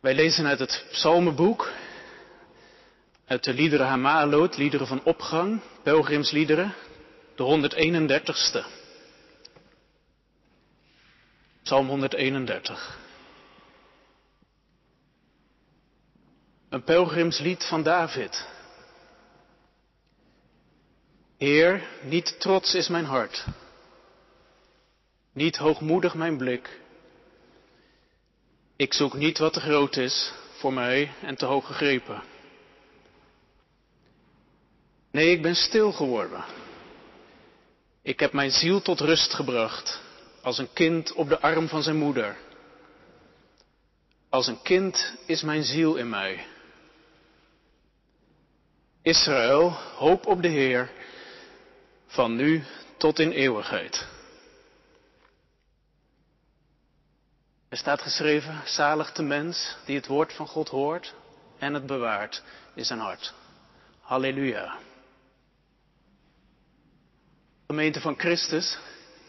Wij lezen uit het Psalmenboek, uit de liederen Hamaloot, liederen van opgang, pelgrimsliederen, de 131ste. Psalm 131. Een pelgrimslied van David. Heer, niet trots is mijn hart, niet hoogmoedig mijn blik. Ik zoek niet wat te groot is voor mij en te hoog gegrepen. Nee, ik ben stil geworden. Ik heb mijn ziel tot rust gebracht, als een kind op de arm van zijn moeder. Als een kind is mijn ziel in mij. Israël, hoop op de Heer, van nu tot in eeuwigheid. Er staat geschreven, zalig de mens die het woord van God hoort en het bewaart in zijn hart. Halleluja. Gemeente van Christus,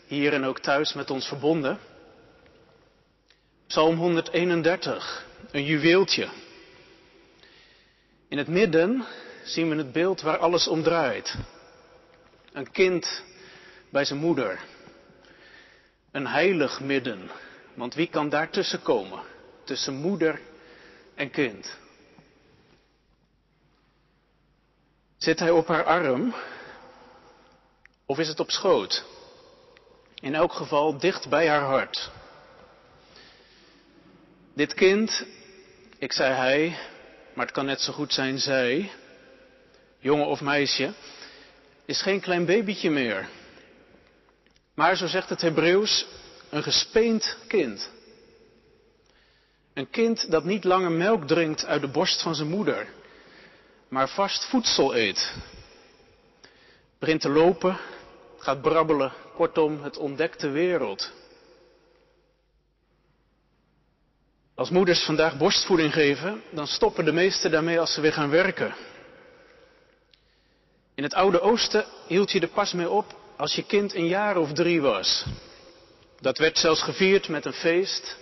hier en ook thuis met ons verbonden. Psalm 131, een juweeltje. In het midden zien we het beeld waar alles om draait. Een kind bij zijn moeder. Een heilig midden. Want wie kan daar tussen komen? Tussen moeder en kind. Zit hij op haar arm? Of is het op schoot? In elk geval dicht bij haar hart. Dit kind, ik zei hij, maar het kan net zo goed zijn zij, jongen of meisje, is geen klein babytje meer. Maar, zo zegt het Hebreeuws, een gespeend kind. Een kind dat niet langer melk drinkt uit de borst van zijn moeder, maar vast voedsel eet. Begint te lopen, gaat brabbelen, kortom, het ontdekt de wereld. Als moeders vandaag borstvoeding geven, dan stoppen de meesten daarmee als ze weer gaan werken. In het Oude Oosten hield je er pas mee op als je kind een jaar of drie was. Dat werd zelfs gevierd met een feest.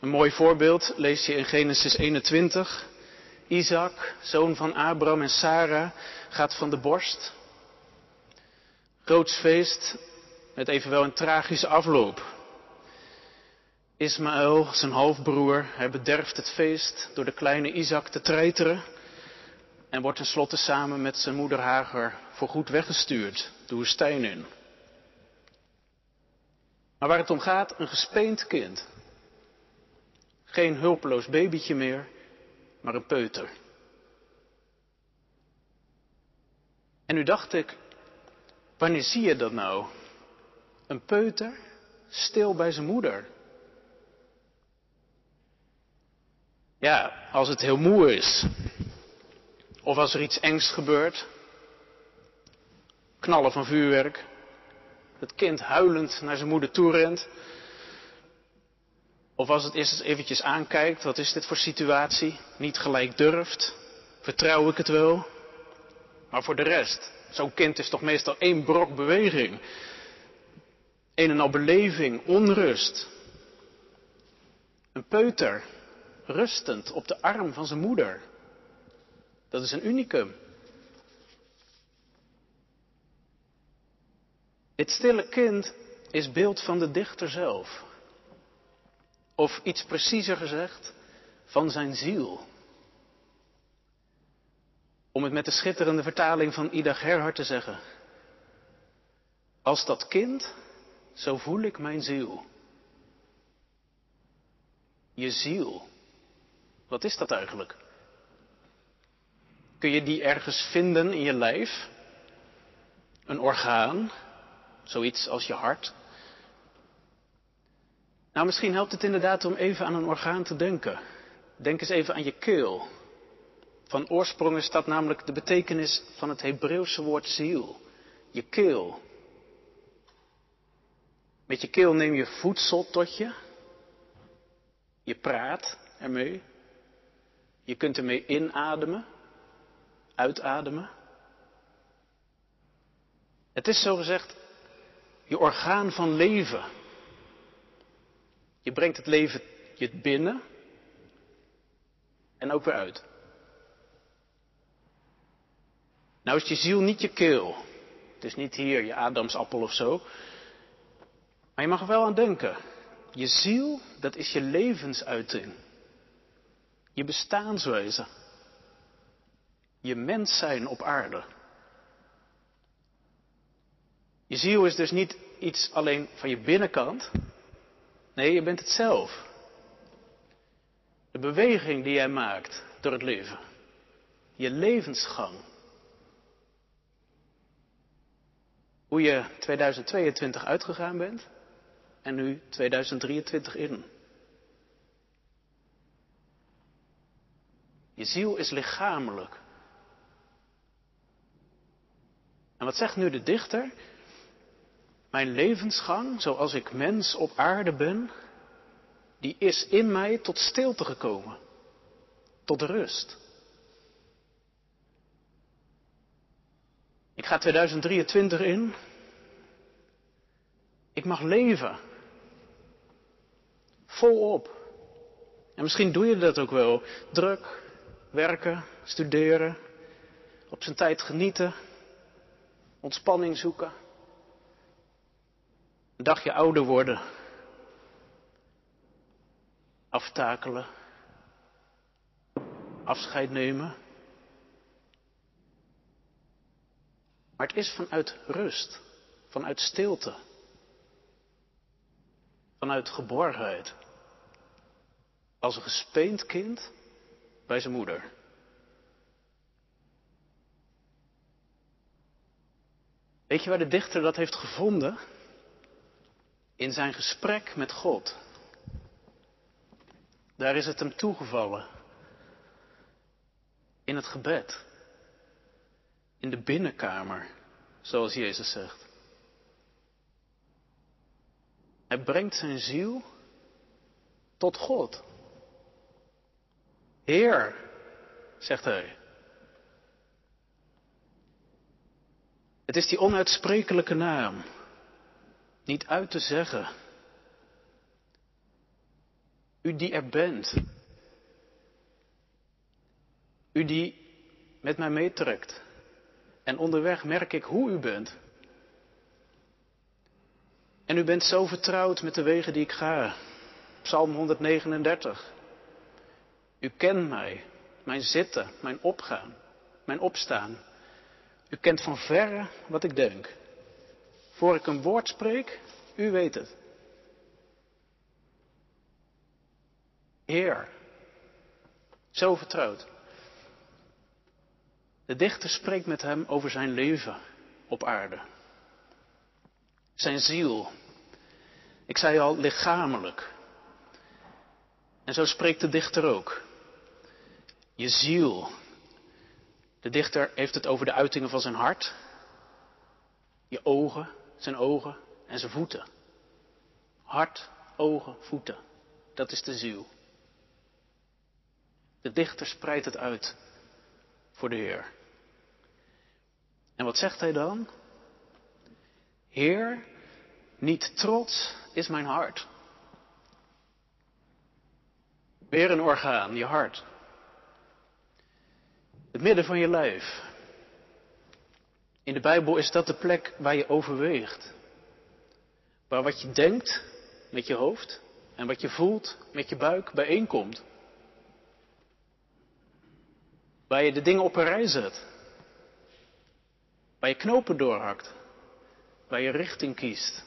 Een mooi voorbeeld lees je in Genesis 21. Isaac, zoon van Abraham en Sarah, gaat van de borst. Groots feest met evenwel een tragische afloop. Ismaël, zijn halfbroer, hij bederft het feest door de kleine Isaac te treiteren en wordt tenslotte samen met zijn moeder Hager voorgoed weggestuurd de woestijn in. Maar waar het om gaat, een gespeend kind. Geen hulpeloos babytje meer, maar een peuter. En nu dacht ik, wanneer zie je dat nou? Een peuter stil bij zijn moeder. Ja, als het heel moe is, of als er iets engs gebeurt, knallen van vuurwerk, het kind huilend naar zijn moeder toe rent. Of als het eerst eens eventjes aankijkt, wat is dit voor situatie? Niet gelijk durft, vertrouw ik het wel. Maar voor de rest, zo'n kind is toch meestal één brok beweging. Een en al beleving, onrust. Een peuter, rustend op de arm van zijn moeder. Dat is een unicum. Dit stille kind is beeld van de dichter zelf. Of iets preciezer gezegd, van zijn ziel. Om het met de schitterende vertaling van Ida Gerhard te zeggen. Als dat kind, zo voel ik mijn ziel. Je ziel. Wat is dat eigenlijk? Kun je die ergens vinden in je lijf? Een orgaan? Zoiets als je hart? Nou, misschien helpt het inderdaad om even aan een orgaan te denken. Denk eens even aan je keel. Van oorsprong is dat namelijk de betekenis van het Hebreeuwse woord ziel. Je keel. Met je keel neem je voedsel tot je. Je praat ermee. Je kunt ermee inademen uitademen. Het is zo gezegd je orgaan van leven. Je brengt het leven je binnen. En ook weer uit. Nou is je ziel niet je keel. Het is niet hier je Adamsappel of zo. Maar je mag er wel aan denken. Je ziel, dat is je levensuiting. Je bestaanswezen. Je mens zijn op aarde. Je ziel is dus niet iets alleen van je binnenkant. Nee, je bent het zelf. De beweging die jij maakt door het leven. Je levensgang. Hoe je 2022 uitgegaan bent en nu 2023 in. Je ziel is lichamelijk. En wat zegt nu de dichter? Mijn levensgang, zoals ik mens op aarde ben, die is in mij tot stilte gekomen, tot rust. Ik ga 2023 in. Ik mag leven. Volop. En misschien doe je dat ook wel. Druk, werken, studeren, op zijn tijd genieten, ontspanning zoeken. Een dagje ouder worden. Aftakelen. Afscheid nemen. Maar het is vanuit rust, vanuit stilte, vanuit geborgenheid. Als een gespeend kind bij zijn moeder. Weet je waar de dichter dat heeft gevonden? In zijn gesprek met God. Daar is het hem toegevallen. In het gebed. In de binnenkamer, zoals Jezus zegt. Hij brengt zijn ziel tot God. Heer, zegt hij. Het is die onuitsprekelijke naam. Niet uit te zeggen. U die er bent. U die met mij meetrekt. En onderweg merk ik hoe u bent. En u bent zo vertrouwd met de wegen die ik ga. Psalm 139. U kent mij, mijn zitten, mijn opgaan, mijn opstaan. U kent van verre wat ik denk. Voor ik een woord spreek, u weet het. Heer, zo vertrouwd. De dichter spreekt met hem over zijn leven op aarde. Zijn ziel. Ik zei al lichamelijk. En zo spreekt de dichter ook. Je ziel. De dichter heeft het over de uitingen van zijn hart. Je ogen, zijn ogen en zijn voeten. Hart, ogen, voeten. Dat is de ziel. De dichter spreidt het uit voor de Heer. En wat zegt hij dan? Heer, niet trots is mijn hart. Weer een orgaan, je hart. Het midden van je lijf. In de Bijbel is dat de plek waar je overweegt. Waar wat je denkt met je hoofd en wat je voelt met je buik bijeenkomt. Waar je de dingen op een rij zet. Waar je knopen doorhakt. Waar je richting kiest.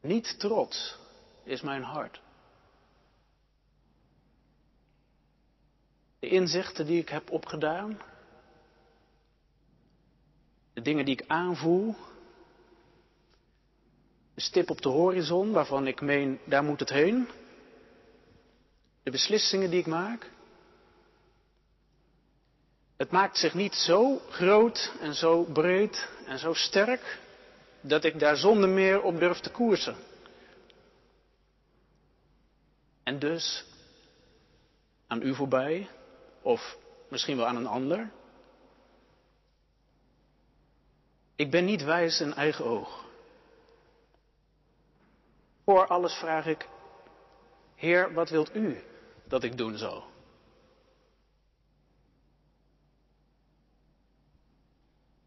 Niet trots is mijn hart. De inzichten die ik heb opgedaan. De dingen die ik aanvoel. De stip op de horizon waarvan ik meen, daar moet het heen. De beslissingen die ik maak. Het maakt zich niet zo groot en zo breed en zo sterk dat ik daar zonder meer op durf te koersen. En dus aan u voorbij, of misschien wel aan een ander. Ik ben niet wijs in eigen oog. Voor alles vraag ik, Heer, wat wilt u dat ik doen zal.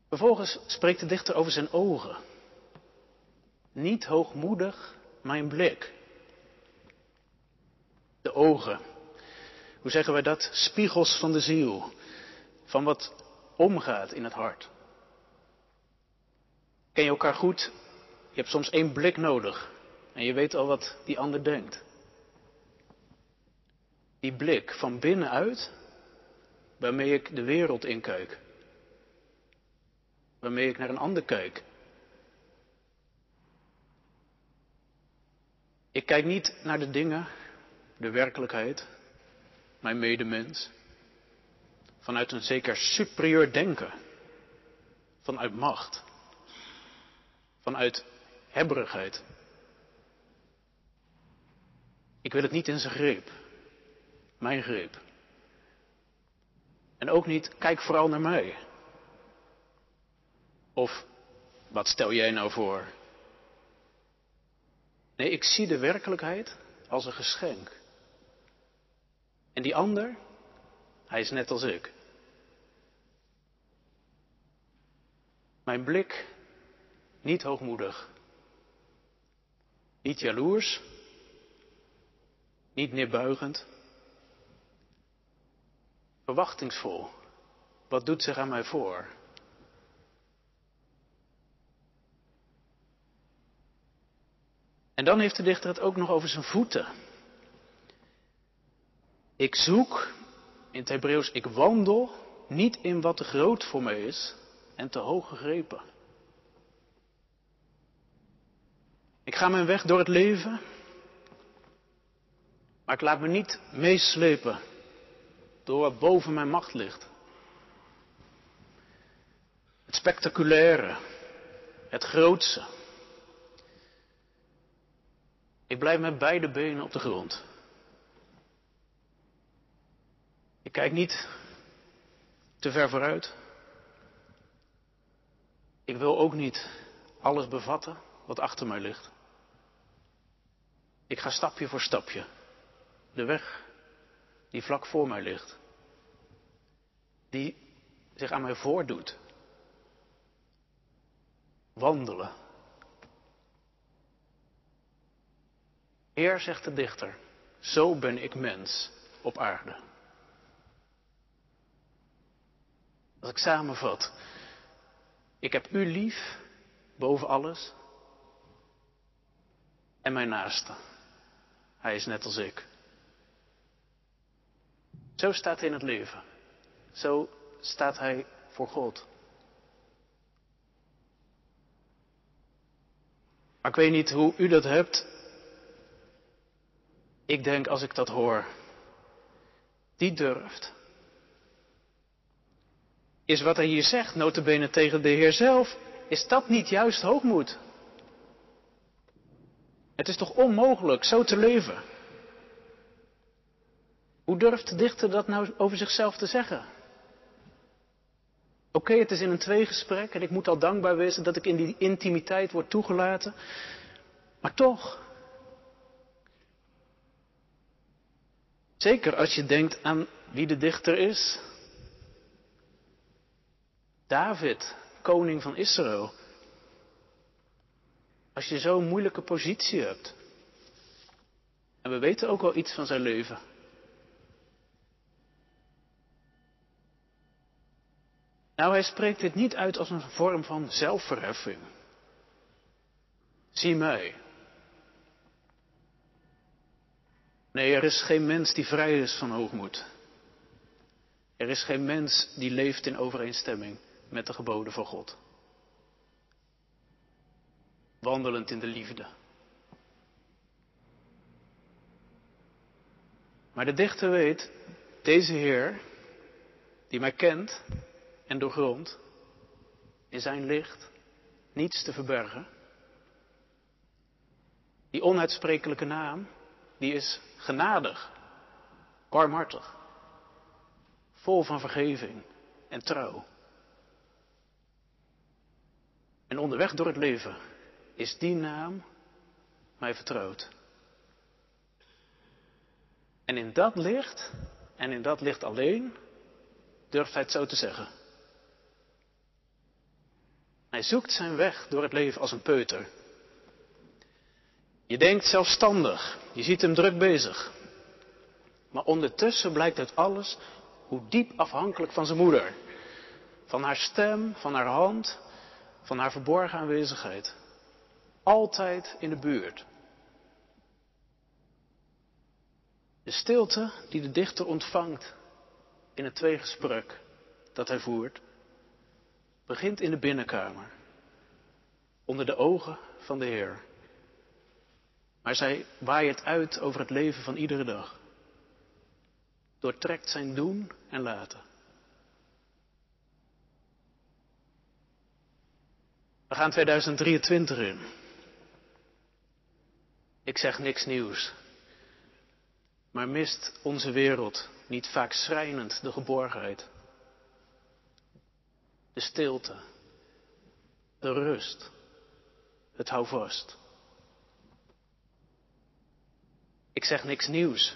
Vervolgens spreekt de dichter over zijn ogen. Niet hoogmoedig mijn blik. De ogen. Hoe zeggen wij dat? Spiegels van de ziel. Van wat omgaat in het hart. Ken je elkaar goed? Je hebt soms één blik nodig. En je weet al wat die ander denkt. Die blik van binnenuit, waarmee ik de wereld inkijk. Waarmee ik naar een ander kijk. Ik kijk niet naar de dingen, de werkelijkheid, mijn medemens, vanuit een zeker superieur denken, vanuit macht, vanuit hebberigheid. Ik wil het niet in zijn greep, mijn greep. En ook niet, kijk vooral naar mij. Of, wat stel jij nou voor? Nee, ik zie de werkelijkheid als een geschenk. En die ander, hij is net als ik. Mijn blik niet hoogmoedig, niet jaloers, niet neerbuigend, verwachtingsvol. Wat doet zich aan mij voor? En dan heeft de dichter het ook nog over zijn voeten. Ik zoek, in het Hebreeuws, ik wandel niet in wat te groot voor mij is en te hoog gegrepen. Ik ga mijn weg door het leven, maar ik laat me niet meeslepen door wat boven mijn macht ligt. Het spectaculaire, het grootse. Ik blijf met beide benen op de grond. Ik kijk niet te ver vooruit. Ik wil ook niet alles bevatten wat achter mij ligt. Ik ga stapje voor stapje de weg die vlak voor mij ligt, die zich aan mij voordoet. Wandelen. Heer, zegt de dichter, zo ben ik mens op aarde. Als ik samenvat, ik heb u lief boven alles en mijn naaste. Hij is net als ik. Zo staat hij in het leven. Zo staat hij voor God. Maar ik weet niet hoe u dat hebt. Ik denk als ik dat hoor, die durft. Is wat hij hier zegt, notabene tegen de Heer zelf, is dat niet juist hoogmoed? Het is toch onmogelijk zo te leven? Hoe durft de dichter dat nou over zichzelf te zeggen? Oké, het is in een tweegesprek en ik moet al dankbaar wezen dat ik in die intimiteit word toegelaten. Maar toch. Zeker als je denkt aan wie de dichter is. David, koning van Israël. Als je zo'n moeilijke positie hebt. En we weten ook wel iets van zijn leven. Nou, hij spreekt dit niet uit als een vorm van zelfverheffing. Zie mij. Nee, er is geen mens die vrij is van hoogmoed. Er is geen mens die leeft in overeenstemming met de geboden van God. Wandelend in de liefde. Maar de dichter weet, deze Heer, die mij kent, en doorgrond, in zijn licht, niets te verbergen. Die onuitsprekelijke naam, die is genadig, warmhartig, vol van vergeving en trouw. En onderweg door het leven is die naam mij vertrouwd. En in dat licht, en in dat licht alleen, durft hij het zo te zeggen. Hij zoekt zijn weg door het leven als een peuter. Je denkt zelfstandig, je ziet hem druk bezig. Maar ondertussen blijkt uit alles hoe diep afhankelijk van zijn moeder. Van haar stem, van haar hand, van haar verborgen aanwezigheid. Altijd in de buurt. De stilte die de dichter ontvangt in het tweegesprek dat hij voert, begint in de binnenkamer, onder de ogen van de Heer. Maar zij waait uit over het leven van iedere dag. Doortrekt zijn doen en laten. We gaan 2023 in. Ik zeg niks nieuws. Maar mist onze wereld niet vaak schrijnend de geborgenheid? De stilte, de rust, het houvast. Ik zeg niks nieuws.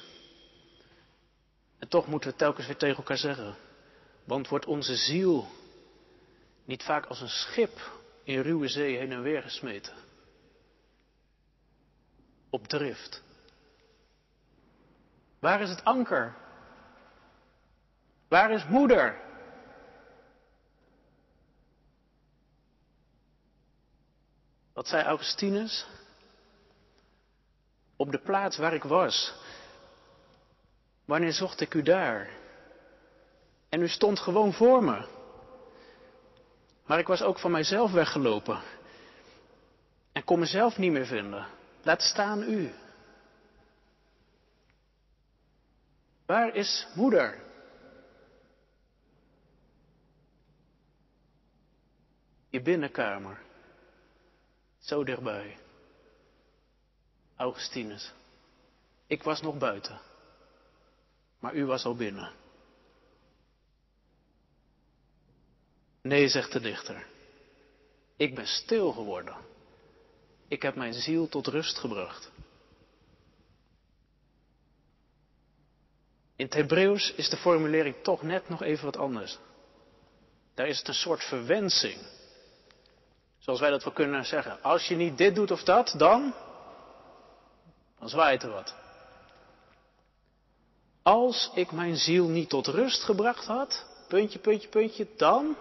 En toch moeten we telkens weer tegen elkaar zeggen. Want wordt onze ziel niet vaak als een schip in ruwe zee heen en weer gesmeten? Op drift. Waar is het anker? Waar is moeder? Wat zei Augustinus? Op de plaats waar ik was. Wanneer zocht ik u daar? En u stond gewoon voor me. Maar ik was ook van mijzelf weggelopen. En kon mezelf niet meer vinden. Laat staan u. Waar is moeder? Je binnenkamer. Zo dichtbij. Augustinus. Ik was nog buiten. Maar u was al binnen. Nee, zegt de dichter. Ik ben stil geworden. Ik heb mijn ziel tot rust gebracht. In het Hebreeuws is de formulering toch net nog even wat anders. Daar is het een soort verwensing. Zoals wij dat wel kunnen zeggen. Als je niet dit doet of dat, dan. dan zwaait er wat. Als ik mijn ziel niet tot rust gebracht had, puntje, puntje, puntje, dan.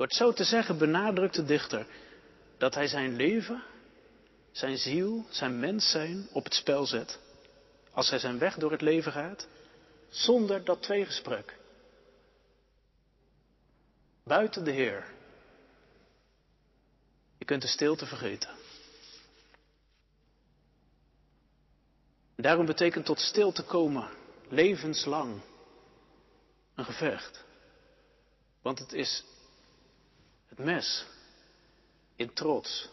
Door het zo te zeggen benadrukt de dichter dat hij zijn leven, zijn ziel, zijn mens zijn op het spel zet. Als hij zijn weg door het leven gaat, zonder dat tweegesprek. Buiten de Heer. Je kunt de stilte vergeten. Daarom betekent tot stilte komen levenslang een gevecht. Want het is het mes in trots,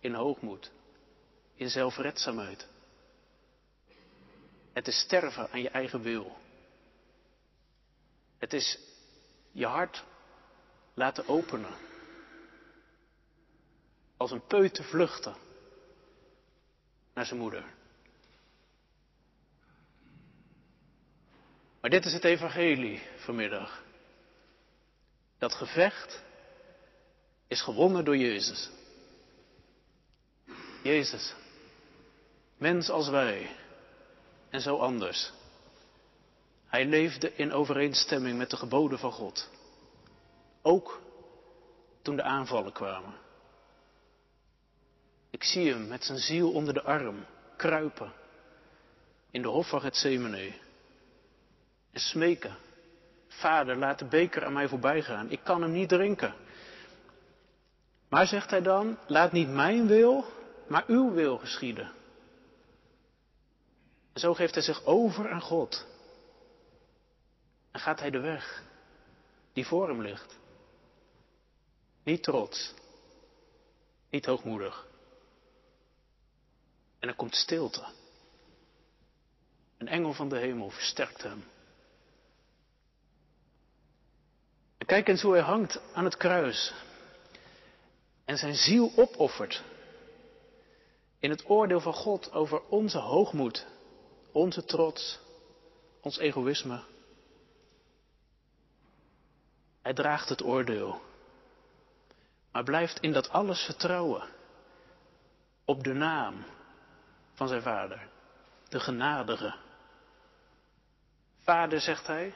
in hoogmoed, in zelfredzaamheid. Het is sterven aan je eigen wil. Het is je hart laten openen. Als een peuter vluchten naar zijn moeder. Maar dit is het evangelie vanmiddag. Dat gevecht is gewonnen door Jezus. Jezus, mens als wij en zo anders. Hij leefde in overeenstemming met de geboden van God. Ook toen de aanvallen kwamen. Ik zie hem met zijn ziel onder de arm kruipen in de hof van Gethsemane en smeken. Vader, laat de beker aan mij voorbij gaan. Ik kan hem niet drinken. Maar zegt hij dan, laat niet mijn wil, maar uw wil geschieden. En zo geeft hij zich over aan God. En gaat hij de weg die voor hem ligt. Niet trots, niet hoogmoedig. En er komt stilte. Een engel van de hemel versterkt hem. Kijk eens hoe hij hangt aan het kruis. En zijn ziel opoffert. in het oordeel van God over onze hoogmoed, onze trots, ons egoïsme. Hij draagt het oordeel, maar blijft in dat alles vertrouwen op de naam van zijn vader, de genadige. Vader, zegt hij,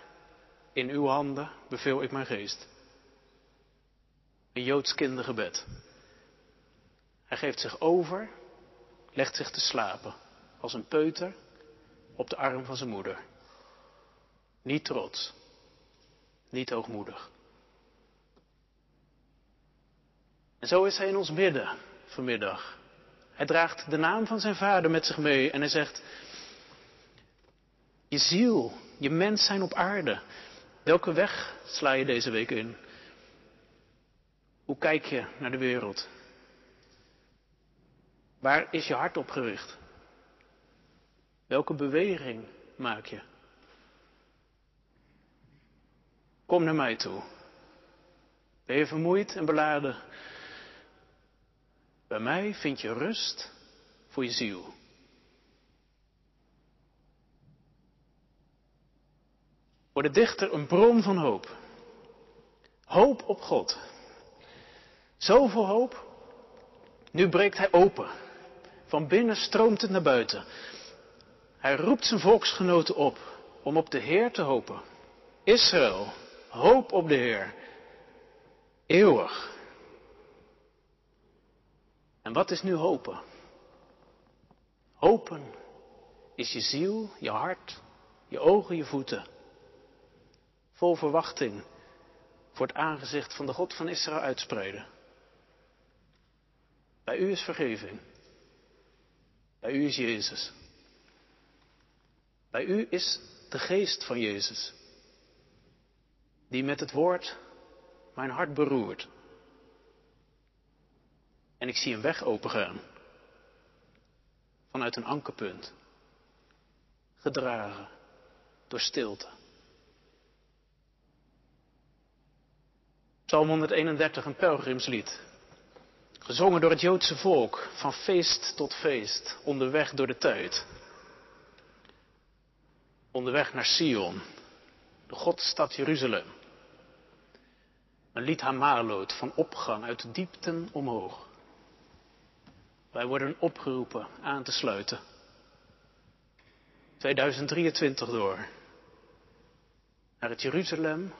in uw handen beveel ik mijn geest. Een Joods kindergebed. Hij geeft zich over, legt zich te slapen, als een peuter op de arm van zijn moeder. Niet trots, niet hoogmoedig. En zo is hij in ons midden vanmiddag. Hij draagt de naam van zijn vader met zich mee en hij zegt, je ziel, je mens zijn op aarde. Welke weg sla je deze week in? Hoe kijk je naar de wereld? Waar is je hart op gericht? Welke beweging maak je? Kom naar mij toe. Ben je vermoeid en beladen? Bij mij vind je rust voor je ziel. Voor dichter een bron van hoop. Hoop op God. Zoveel hoop. Nu breekt hij open. Van binnen stroomt het naar buiten. Hij roept zijn volksgenoten op om op de Heer te hopen. Israël, hoop op de Heer. Eeuwig. En wat is nu hopen? Hopen is je ziel, je hart, je ogen, je voeten. Vol verwachting voor het aangezicht van de God van Israël uitspreiden. Bij u is vergeving. Bij u is Jezus. Bij u is de geest van Jezus. Die met het woord mijn hart beroert. En ik zie een weg opengaan. Vanuit een ankerpunt. Gedragen door stilte. Psalm 131, een pelgrimslied. Gezongen door het Joodse volk, van feest tot feest, onderweg door de tijd. Onderweg naar Sion, de Godstad Jeruzalem. Een lied Hamaloot van opgang uit de diepten omhoog. Wij worden opgeroepen aan te sluiten. 2023 door. Naar het Jeruzalem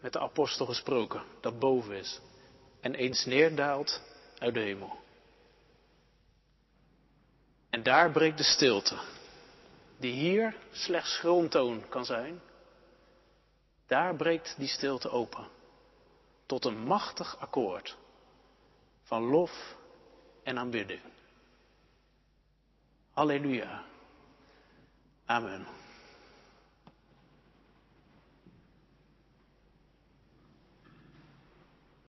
met de apostel gesproken, dat boven is. En eens neerdaalt uit de hemel. En daar breekt de stilte, die hier slechts schroomtoon kan zijn. Daar breekt die stilte open, tot een machtig akkoord van lof en aanbidding. Halleluja. Amen.